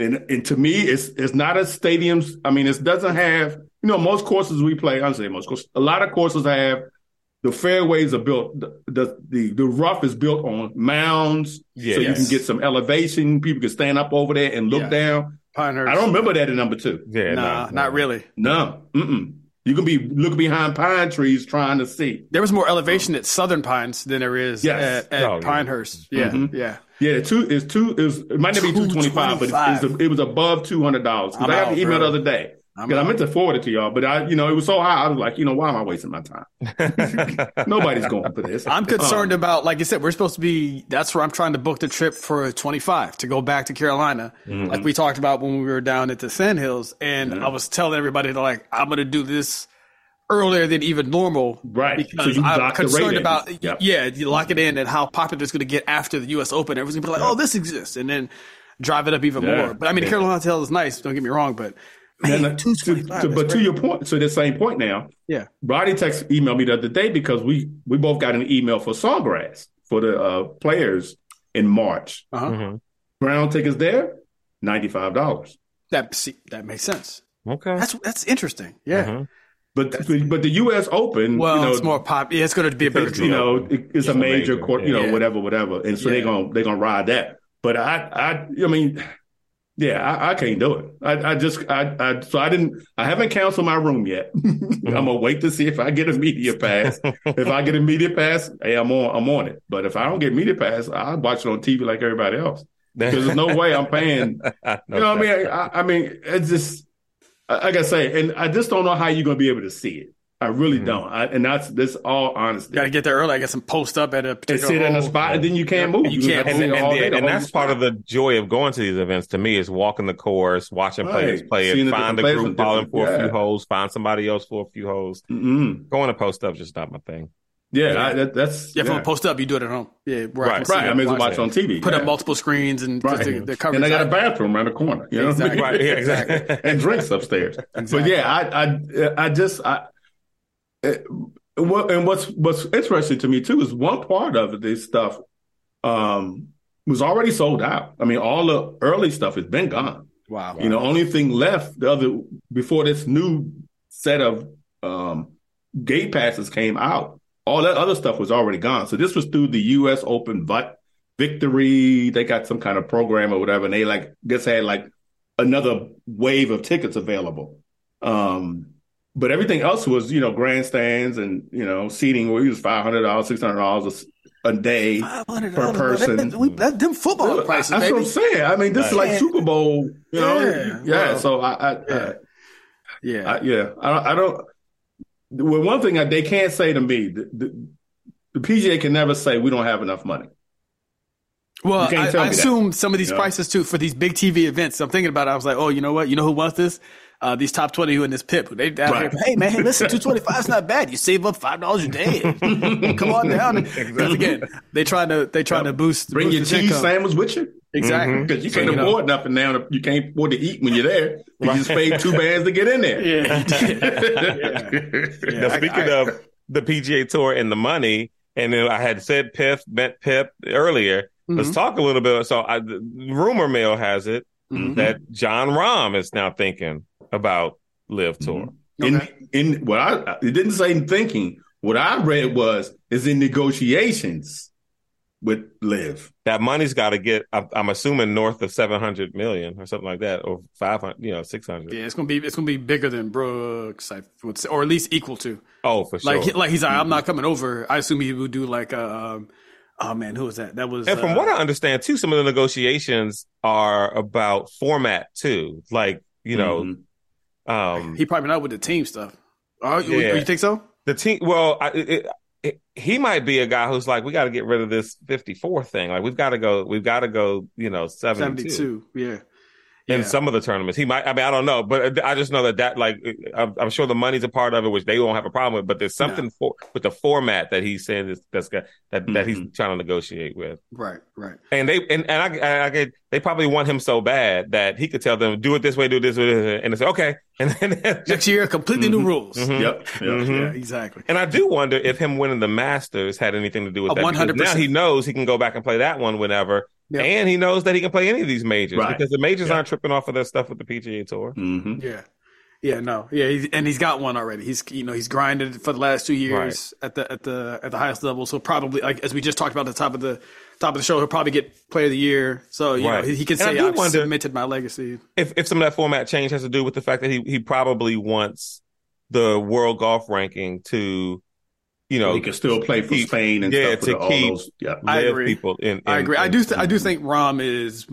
And and to me, it's it's not a stadium. I mean, it doesn't have you know most courses we play. I'm saying most courses. A lot of courses have the fairways are built. The the the, the rough is built on mounds, Yeah, so you can get some elevation. People can stand up over there and look Yeah. down. Pinehurst. I don't remember that in number two. yeah, Nah, no, not really. No, mm-mm. You can be looking behind pine trees trying to see. There was more elevation at Southern Pines than there is Yes. at, at Oh, yeah. Pinehurst. Yeah, Mhm. yeah. Yeah, two is two. It, was, it might not be two twenty five, but it was, it was above two hundred dollars. I'm I got the email the other day. I'm Because I meant to forward it to y'all, but I, you know, it was so high. I was like, you know, why am I wasting my time? [LAUGHS] Nobody's going for this. I'm concerned Um, about, like you said, we're supposed to be. That's where I'm trying to book the trip for 25 to go back to Carolina, Mm-hmm. like we talked about when we were down at the Sandhills. And I was telling everybody that, like, I'm going to do this earlier than even normal, Right. Because So I'm concerned about, Yep. yeah, you lock it in and how popular it's going to get after the U.S. Open. Everyone's going to be like, oh, this exists, and then drive it up even Yeah. more. But I mean, the Yeah. Carolina Hotel is nice. Don't get me wrong, but man, and, two to- twenty to- but to your point, so the same point now. yeah, Roddy text emailed me the other day because we we both got an email for Sawgrass for the uh, players in March. uh-huh. Mhm. Ground tickets there, ninety five dollars. that see, that makes sense. Okay. That's that's interesting. Yeah. Mhm. But but the U.S. Open, Well, you know, it's more pop. Yeah, it's going to be a bigger Because, you know, it, it's a a major, major, court, you know, yeah. whatever, whatever, and so Yeah. they're gonna they're gonna ride that. But I I I mean, yeah, I, I can't do it. I, I just I, I so I didn't I haven't canceled my room yet. [LAUGHS] I'm gonna wait to see if I get a media pass. [LAUGHS] if I get a media pass, hey, I'm on I'm on it. But if I don't get media pass, I watch it on TV like everybody else. [LAUGHS] Because there's no way I'm paying. No You know what I mean? I, I mean, it's just I- like I say, and I just don't know how you're gonna be able to see it. I really Mhm. don't. I, and that's this all honesty. Got to get there early. I got some post up at a and particular sit in a spot, and then you can't move. You can't and, and, and, the and that's part of the joy of going to these events to me is walking the course, watching players play Seeing it, find a group, falling from for a few holes, find somebody else for a few holes. Mm-mm. Going to post up's just not my thing. Yeah, I, that, that's Yeah, yeah. I'm post up, you do it at home. Yeah, I Right, right. I may as well watch watch it. on TV. Put yeah. up multiple screens and Right. the, the coverage. and they got a bathroom around the corner. You know, Exactly. [LAUGHS] Right, yeah, [LAUGHS] exactly. and drinks upstairs. But yeah, I, I, I just, I, it, what, and what's what's interesting to me too is one part of this stuff um, was already sold out. I mean, all the early stuff has been gone. wow. You know, only thing left the other before this new set of um, gate passes came out. All that other stuff was already gone. So this was through the U.S. Open vi- victory. They got some kind of program or whatever, and they like just had like another wave of tickets available. Um, but everything else was, you know, grandstands and you know seating where it was five hundred dollars, six hundred dollars a day. $500 per person. That, that, that, them football That's prices, what baby. I'm saying. I mean, this is like Super Bowl, you know? Yeah, Yeah. well, so I, I, yeah. Uh, yeah. I, yeah, I, I don't. Well, one thing they can't say to me, the, the, the PGA can never say we don't have enough money. Well, You can't I, tell I me that. assume some of these Yeah. prices too for these big TV events. I'm thinking about it. I was like, oh, you know what? You know who wants this? Uh, these top 20 who in this pip. They down Right. here, hey man, [LAUGHS] listen, 225 is not bad. You save up five dollars a day. [LAUGHS] Come on down. Because again, they trying to they trying to boost Bring boost your cheese income. sandwich with you Exactly. because you can't you know. afford nothing now. You can't afford to eat when you're there. You just paid two bands to get in there. Yeah, [LAUGHS] you did. Yeah. Now, speaking I- of the PGA Tour and the money, and then I had said PIF, met Pip earlier. Let's Mhm. talk a little bit. So, I, rumor mill has it Mhm. that Jon Rahm is now thinking about Liv Tour. Okay. In in what I it didn't say in thinking. What I read was is in negotiations with Live. That money's got to get. I'm, I'm assuming north of seven hundred million or something like that, or five hundred. You know, six hundred. Yeah, it's gonna be it's gonna be bigger than Brooks, I would say, or at least equal to. Oh, for sure. Like like he's like, I'm not coming over. I assume he would do like a. Um, oh man, who was that? That was. And from uh, what I understand too, some of the negotiations are about format too. Like you know, Mhm. Um, he probably not with the team stuff. Oh, you, Yeah. you think so? the team. Well, I, it, it, he might be a guy who's like, we got to get rid of this fifty-four thing. Like we've got to go. We've got to go. You know, seventy-two. Seventy-two. Yeah. In some of the tournaments, he might. I mean, I don't know, but I just know that that like I'm, I'm sure the money's a part of it, which they won't have a problem with. But there's something for with the format that he's saying is, that's got that that he's trying to negotiate with. Right. Right. And they and, and I, I, I get they probably want him so bad that he could tell them do it this way, do it this way, and they say okay, [LAUGHS] and then Next year, completely new rules. Mhm. Yep. Yep. Mhm. Yeah. Exactly. And I do wonder if him winning the Masters had anything to do with that. 100%. Now he knows he can go back and play that one whenever, Yep. and he knows that he can play any of these majors Right. because the majors Yeah. aren't tripping off of their stuff with the PGA Tour. Mhm. Yeah. Yeah, no, yeah, he's, and he's got one already. He's you know he's grinded for the last two years at the at the at the highest level. So probably like as we just talked about at the top of the top of the show, he'll probably get Player of the Year. So you Right. know he, he can And I say do I've wonder- cemented my legacy. If if some of that format change has to do with the fact that he he probably wants the world golf ranking to, you know, he can still play for Spain and yeah, stuff. to with all keep- those, yeah. I agree. people in, I in- agree. I do. Th- I do think Rahm is.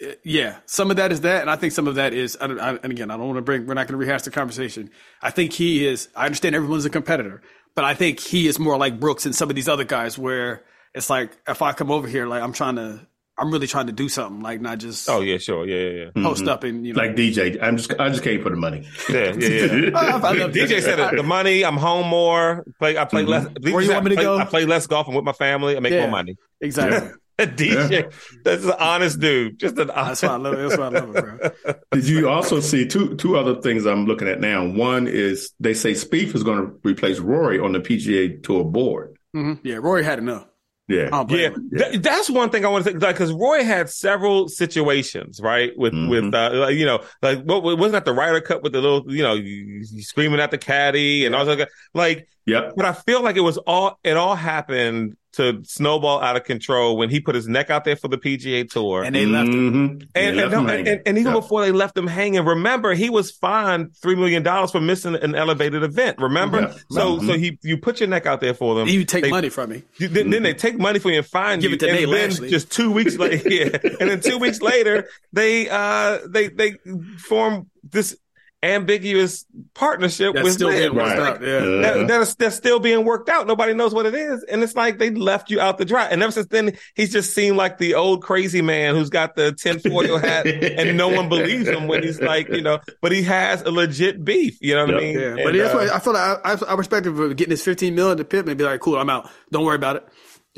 Eh, yeah, some of that is that, and I think some of that is. I don't, I, and again, I don't want to bring. We're not going to rehash the conversation. I think he is. I understand everyone's a competitor, but I think he is more like Brooks and some of these other guys, where it's like if I come over here, like I'm trying to, I'm really trying to do something, like not just Oh yeah, sure, yeah, yeah, yeah. post up and you know. Like DJ, I'm just I just came for the money. Yeah, yeah, yeah. [LAUGHS] I- I DJ said it, the money. I'm home more. Play. I play less. Mm-hmm. Where you want me to I play, go? I play less golf. I'm with my family. I make Yeah. more money. exactly. [LAUGHS] DJ, that's an honest dude. Just an That's honest. why I love it. That's why I love it, bro. [LAUGHS] Did you also see two two other things I'm looking at now? One is they say Spieth is going to replace Rory on the PGA Tour board. hmm Yeah, Rory had enough. Yeah, I don't Yeah. Th- that's one thing I want to say. Like, because Rory had several situations, right? With Mhm. with uh, like, you know, like what wasn't that the Ryder Cup with the little, you know, you, you screaming at the caddy and all that. Like, yep. but I feel like it was all it all happened to snowball out of control when he put his neck out there for the PGA Tour. And they left him. Mhm. They And, left and, him no, and, and even Yep. before they left him hanging, remember he was fined three million dollars for missing an elevated event. Remember, Yeah. so Mhm. so he you put your neck out there for them. You take They- money from me. you- Then, then they take money from you and fine Give you. it to and Nate then Lashley. just two weeks later, [LAUGHS] yeah, and then two weeks later, they uh they they form this ambiguous partnership That's with still Liv. being Right. out. Yeah. That, that's, that's still being worked out. Nobody knows what it is. And it's like they left you out the dry. And ever since then, he's just seemed like the old crazy man who's got the tinfoil [LAUGHS] hat and no one believes him when he's like, you know, but he has a legit beef. You know what I mean? Yeah, And, but that's uh, why I feel like I, I, I respect him for getting his 15 million to Pittman and be like, cool, I'm out. Don't worry about it.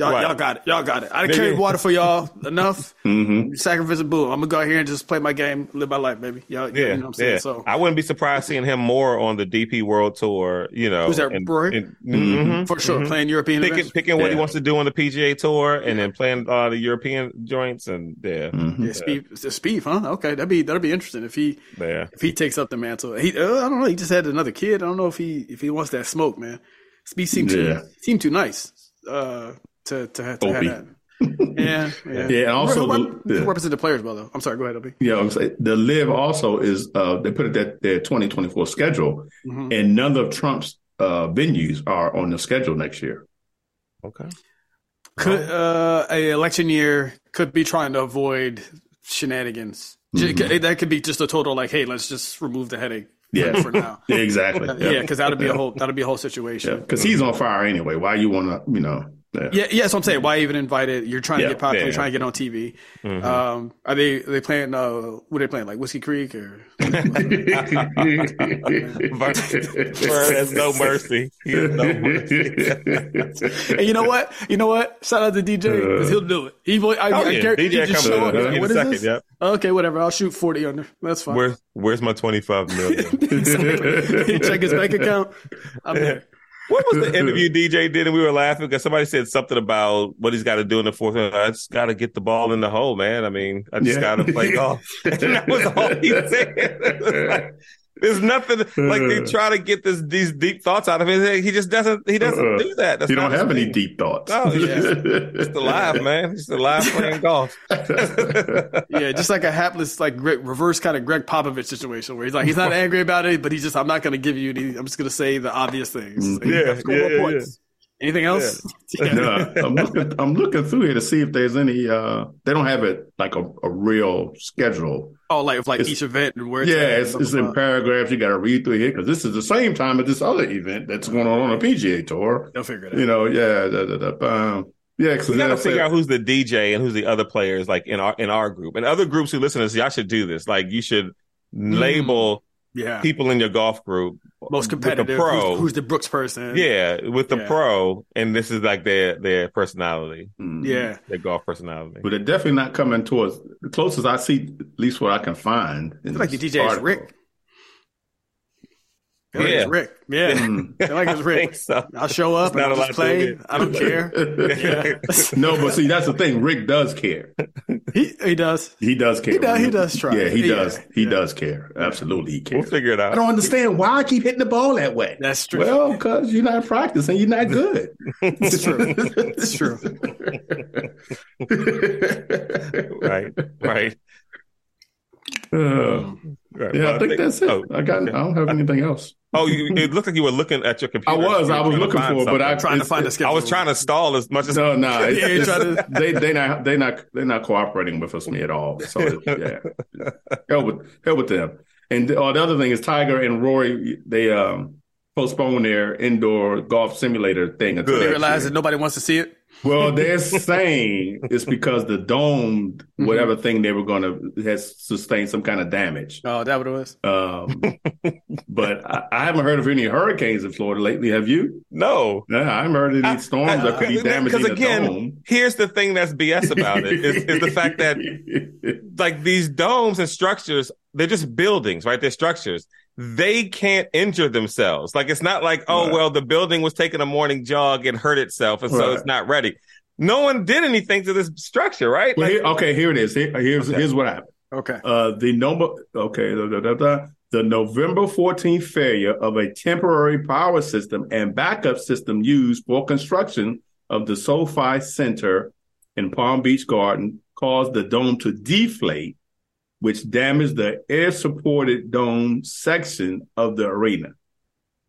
Y'all, Right. got it. Y'all got it. I Yeah, carried water for y'all [LAUGHS] enough. Mhm. Sacrifice boom. I'm gonna go out here and just play my game, live my life, baby. Y'all, Yeah, you know what I'm saying? yeah. So I wouldn't be surprised seeing him more on the DP World Tour. You know, Who's that, and- and- mhm, for sure, mhm. playing European Picking, events. picking what he wants to do on the PGA Tour, and then playing uh, the European joints, and yeah. Yeah, Spieth, the Spieth, huh? Okay, that'd be that'd be interesting if he yeah. if he takes up the mantle. He, uh, I don't know. He just had another kid. I don't know if he if he wants that smoke, man. Spieth seemed too Yeah. seemed too nice uh, to to, have- to have Opie. that. [LAUGHS] Yeah, yeah. Yeah, and also Rep- the- rep- represent the players well though. I'm sorry. Go ahead, Opie. Yeah, I'm saying the Liv also is uh they put it that their 2024 schedule, Mhm. and none of Trump's uh venues are on the schedule next year. Okay. Could uh, a election year could be trying to avoid shenanigans. J- Mhm. That could be just a total like, hey, let's just remove the headache. Yeah. for now. [LAUGHS] Exactly. [LAUGHS] Yeah, because that'd be a whole that'd be a whole situation. because he's on fire anyway. Why you want to, you know? Yeah. Yeah, yeah, that's what I'm saying. Why even invite it? You're trying Yeah, to get popular, yeah. you're trying to get on TV. Mhm. Um, are they are they playing? Uh, what are they playing? Like Whiskey Creek or? Bird has [LAUGHS] no mercy. He has no mercy. and you know what? You know what? Shout out to DJ because he'll do it. He, will- I, Oh, I yeah. guarantee- DJ he just coming show in, up. in What a is second, this? yep. Okay, whatever. I'll shoot forty under. That's fine. Where's Where's my twenty five million? [LAUGHS] Check his bank account. I'm there. What was the [LAUGHS] interview DJ did and we were laughing because somebody said something about what he's got to do in the fourth. I just got to get the ball in the hole, man. I mean, I just Yeah. got to play [LAUGHS] golf. and [LAUGHS] that was all he said. There's nothing like they try to get this these deep thoughts out of him. He just doesn't. He doesn't Uh, do that. That's you don't have any thing. deep thoughts. Oh yeah. [LAUGHS] Just alive, man. He's just alive playing golf. [LAUGHS] Yeah, just like a hapless, like reverse kind of Gregg Popovich situation where he's like, he's not [LAUGHS] angry about it, but he's just, I'm not going to give you any, I'm just going to say the obvious things. Like, Yeah, score yeah, yeah, points. Anything else? Yeah. [LAUGHS] No, I'm looking. I'm looking through here to see if there's any. uh They don't have it like a, a real schedule. Oh, like, like It's- each event and where it's Yeah, it's, it's in paragraphs. You got to read through here because this is the same time as this other event that's going on on a PGA tour. They'll figure it out. You know, yeah, da, da, da, um, yeah. Because We got to figure out who's the DJ and who's the other players, like in our in our group and other groups who listen to this. Y'all should do this. Like you should label yeah. people in your golf group Most with the competitive. pro. Who's, who's the Brooks person? yeah, with the Yeah. pro, and this is like their their personality, mm-hmm. Yeah. their golf personality. but they're definitely not coming towards the closest I see, at least what I can find. in like the this DJ is article. Rick. I feel like Yeah. it's Rick. Yeah. Mm. I feel like it's [LAUGHS] Rick. think so. I'll show up and I'll a just play. I don't care. Yeah. [LAUGHS] no, but see, that's the thing. Rick does care. he, he does. He does care. He does- he does try. Yeah, he Yeah, does. He yeah. does care. Absolutely, he cares. We'll figure it out. I don't understand why I keep hitting the ball that way. That's true. Well, because you're not practicing, you're not good. it's true. It's true. [LAUGHS] right, right. Uh, Right, Yeah, well, I think that's it. Oh, I got. I don't have anything else. oh you, it looked like you were looking at your computer. I was. I was looking for it, but I something. Trying to find a schedule. I was trying to stall as much as No, no, it's, Yeah, you're it's- trying to- [LAUGHS] they they not they not they're not cooperating with us me at all. So it- yeah, hell with hell with them. And the, oh, the other thing is Tiger and Rory they um postponed their indoor golf simulator thing until. They realize that nobody wants to see it. Well, [LAUGHS] they're saying it's because the dome, Mm-hmm. whatever thing they were going to, has sustained some kind of damage. Oh, that what it was. Um, [LAUGHS] but I, I haven't heard of any hurricanes in Florida lately. Have you? no. Yeah, I haven't heard of any storms that could be damaging Because the again, dome. here's the thing that's BS about it is, is the fact that [LAUGHS] like these domes and structures, they're just buildings, right? They're structures. They can't injure themselves. Like it's not like, oh Right. well, the building was taking a morning jog and hurt itself, and so Right. it's not ready. No one did anything to this structure, right? Well, Like, here, okay, here it is. Here- here's Okay. here's what happened. Okay. Uh, the number, okay, da, da, da, da. the November 14th failure of a temporary power system and backup system used for construction of the SoFi Center in Palm Beach Garden caused the dome to deflate, which damaged the air-supported dome section of the arena.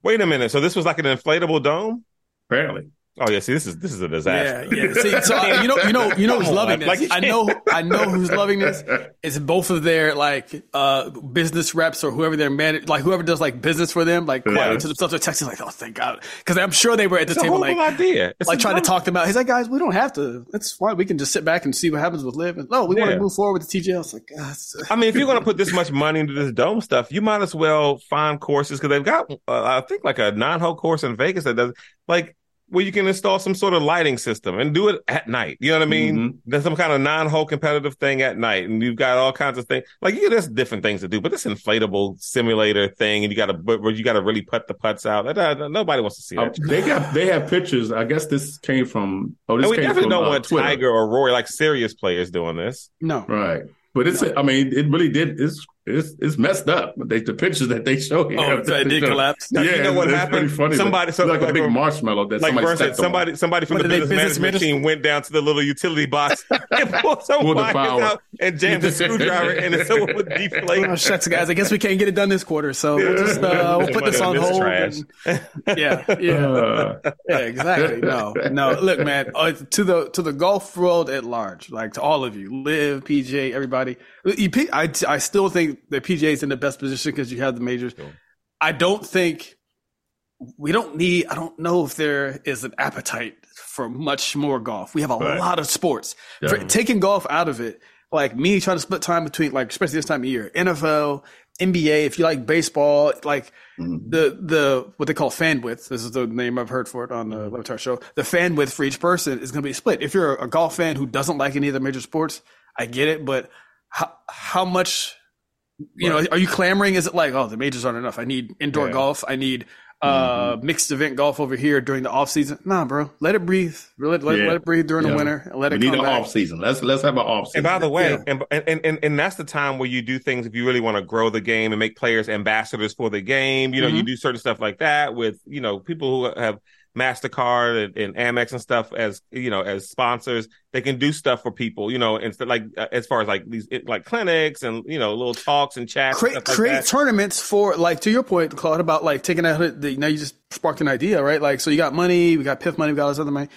wait a minute. So this was like an inflatable dome? Apparently, Oh yeah. See, this is this is a disaster. Yeah, yeah. See, so you know, you know, you know who's loving this. like, I know, I know who's loving this. It's both of their like uh business reps or whoever their man, like whoever does like business for them, like quiet Yeah. to themselves. They're texting like, "Oh, thank God," because I'm sure they were at the It's table like, idea. It's like trying to talk them out. He's like, "Guys, we don't have to. That's why We can just sit back and see what happens with Liv." And no, we want to move forward with the TJ. I was like, God, I mean, if you're going to put this much money into this dome stuff, you might as well find courses because they've got, uh, I think, like a nine-hole course in Vegas that does like where you can install some sort of lighting system and do it at night. You know what I mean? Mhm. There's some kind of non-hole competitive thing at night, and you've got all kinds of things. Like, yeah, there's different things to do, but this inflatable simulator thing, and you got to, but you got to really put the putts out. That- that- nobody wants to see Uh, that. they got they have pictures. I guess this came from. Oh, this and we came definitely from don't uh, want Twitter. Tiger or Rory like serious players doing this. no. Right. But it's, I mean, it really did. It's it's, it's messed up. They, the pictures that they show here. Oh, so it did [LAUGHS] collapse. Now, yeah, you know what it's, happened? Pretty funny. Somebody- like, so- like, like a big for- marshmallow that Like somebody versus stepped on. somebody, somebody from What the did they business business management team went down to the little utility box [LAUGHS] and pulled some Pulled the wires out and jammed a [LAUGHS] screwdriver in it so it would Oh, shucks, guys. I guess we can't get it done this quarter, so we'll just uh, we'll put this on This hold. trash. and- yeah, yeah. Uh, Yeah, exactly. No, no. Look, man. Uh, to the to the golf world at large, like to all of you, Liv PGA, everybody. I P- I I still think the PGA is in the best position because you have the majors. I don't think we don't need. I don't know if there is an appetite for much more golf. We have a Right. lot of sports. For, taking golf out of it, like me trying to split time between, like especially this time of year, NFL, NBA. If you like baseball, like Mhm. the the what they call fan width. This is the name I've heard for it on the Le Batard show. The fan width for each person is going to be split. If you're a golf fan who doesn't like any of the major sports, I get it, but how how much you know are you clamoring? Is it like oh the majors aren't enough? I need indoor Yeah. golf. I need uh mixed event golf over here during the off season. Nah, bro, let it breathe. Let, let, Yeah. let it breathe during Yeah. the winter. and Let we it need come an back. off season. Let's let's have an off season. And by the way, Yeah. and, and and and that's the time where you do things if you really want to grow the game and make players ambassadors for the game. You know, Mm-hmm. you do certain stuff like that with you know people who have Mastercard and, and Amex and stuff as you know as sponsors. They can do stuff for people. You know, instead like uh, as far as like these like clinics and you know little talks and chats. and create like create tournaments for like to your point, Claude, about like taking out the now you just sparked an idea, right? Like so you got money, we got PIF money, we got all this other money.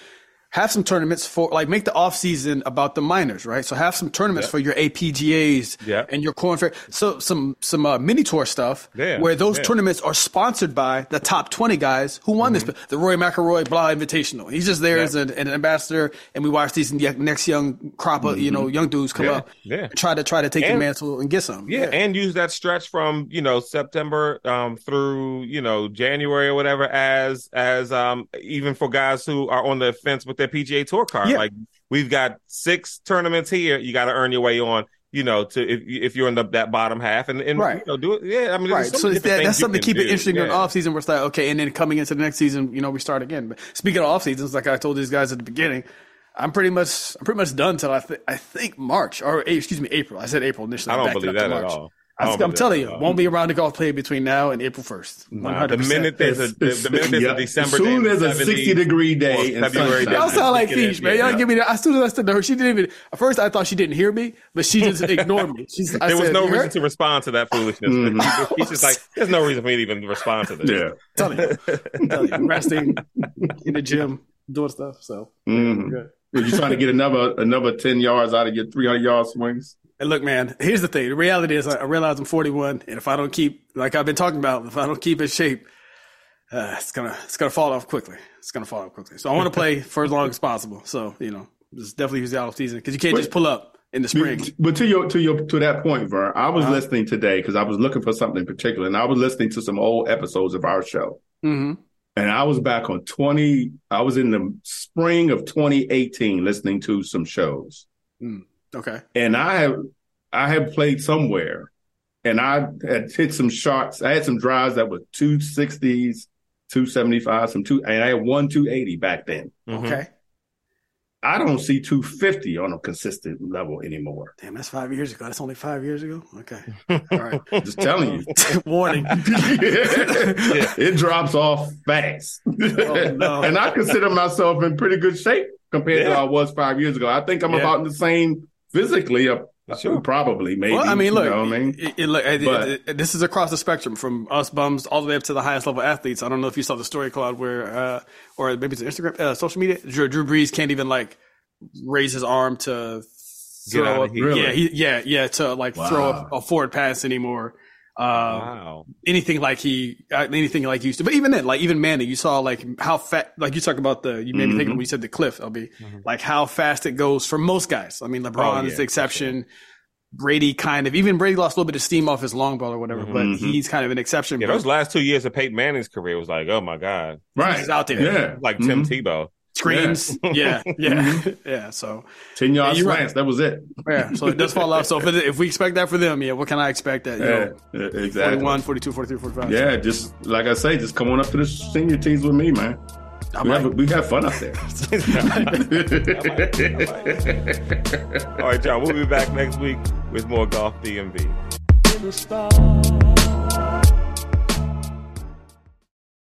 Have some tournaments for like make the off season about the minors, right? So have some tournaments Yeah. for your APGAs Yeah. and your Korn Ferry. So some some uh, mini tour stuff Yeah, where those yeah. tournaments are sponsored by the top twenty guys who won this. The Rory McIlroy Blah Invitational. He's just there Mm-hmm. As an, an ambassador, and we watch these next young crop of you know young dudes come Yeah, up, yeah. try to try to take the mantle and get some. Yeah, and use that stretch from you know September um, through you know January or whatever as as um, even for guys who are on the fence with their PGA Tour card. Yeah. Like we've got six tournaments here. You got to earn your way on. You know, to if if you're in the, that bottom half and and Right. you know, do it. Yeah, I mean, Right. so So many it's different that, that's something to keep it interesting during Yeah. off season. Where it's like, okay, and then coming into the next season, you know, we start again. But speaking of off seasons, like I told these guys at the beginning, I'm pretty much I'm pretty much done till I th- I think March or eh, excuse me April. I said April initially. I don't believe that at all. I, Oh, am telling you, won't be around the golf play between now and April first. One Nah, the minute percent. there's a the, the minute there's Yeah. a December as soon day, as a 70s, 60 degree day in February sunshine. Y'all sound like Get fish, man. yeah. Y'all give me that. As soon as I stood there, she didn't even. At first, I thought she didn't hear me, but she just ignored me. She's, I there was said, no reason to respond to that foolishness. Mhm. He's just like, there's no reason for me to even respond to this. Yeah. Tell you, tell you, resting in the gym, doing stuff. So, Mhm. good. Are you trying to get another another 10 yards out of your 300 yard swings? And look, man, here's the thing. The reality is, I realize I'm 41, and if I don't keep, like I've been talking about, if I don't keep in shape, uh, it's gonna it's gonna fall off quickly. It's gonna fall off quickly. So I want to play for as long as possible. So you know, just definitely use the off season because you can't just pull up in the spring. But to your to your to that point, Vern, I was Uh-huh. listening today because I was looking for something in particular, and I was listening to some old episodes of our show. hmm And I was back on 20, I was in the spring of 2018 listening to some shows. Okay. And I have I had played somewhere and I had hit some shots. I had some drives that were 260s, 275, some two and I had one 280 back then. Mhm. Okay. I don't see 250 on a consistent level anymore. Damn, that's five years ago. That's only five years ago. Okay. [LAUGHS] All right. Just telling you. [LAUGHS] Warning. [LAUGHS] it drops off fast. Oh, no. and I consider myself in pretty good shape compared to Yeah. how I was five years ago. I think I'm Yeah. about the same physically, uh, Sure. probably, maybe. Well, I mean, you look, know what I mean? it- it- look, But- it- it- this is across the spectrum from us bums all the way up to the highest level athletes. I don't know if you saw the story, Claude, where, uh, or maybe it's Instagram, uh, social media. Drew, Drew Brees can't even like raise his arm to Get throw out of here. Really? yeah, he, yeah, yeah, to like throw a, a forward pass anymore. Uh, Wow. anything like he, uh, anything like he used to. But even then, like even Manning, you saw like how fat, like you talk about the, you made me think Mhm. when you said the cliff, LB, like how fast it goes for most guys. I mean, LeBron Oh, yeah, is the for exception. Brady kind of, even Brady lost a little bit of steam off his long ball or whatever, but Mhm. he's kind of an exception. Yeah, those last two years of Peyton Manning's career was like, oh my God. Right. he's out there. Yeah. Like Tim Mhm. Tebow. Screens. Yeah. Yeah. [LAUGHS] Mm-hmm. Yeah. So, 10 yard Yeah, you're right. That was it. yeah. So it does fall off. So if, it, if we expect that for them, yeah, what can I expect that, Yeah. know, Exactly. 41, 42, 43, 45? Yeah, just like I say, just come on up to the senior teams with me, man. I We might. have, we have fun up there. [LAUGHS] [LAUGHS] All right, y'all. We'll be back next week with more Golf DMV. in the stars.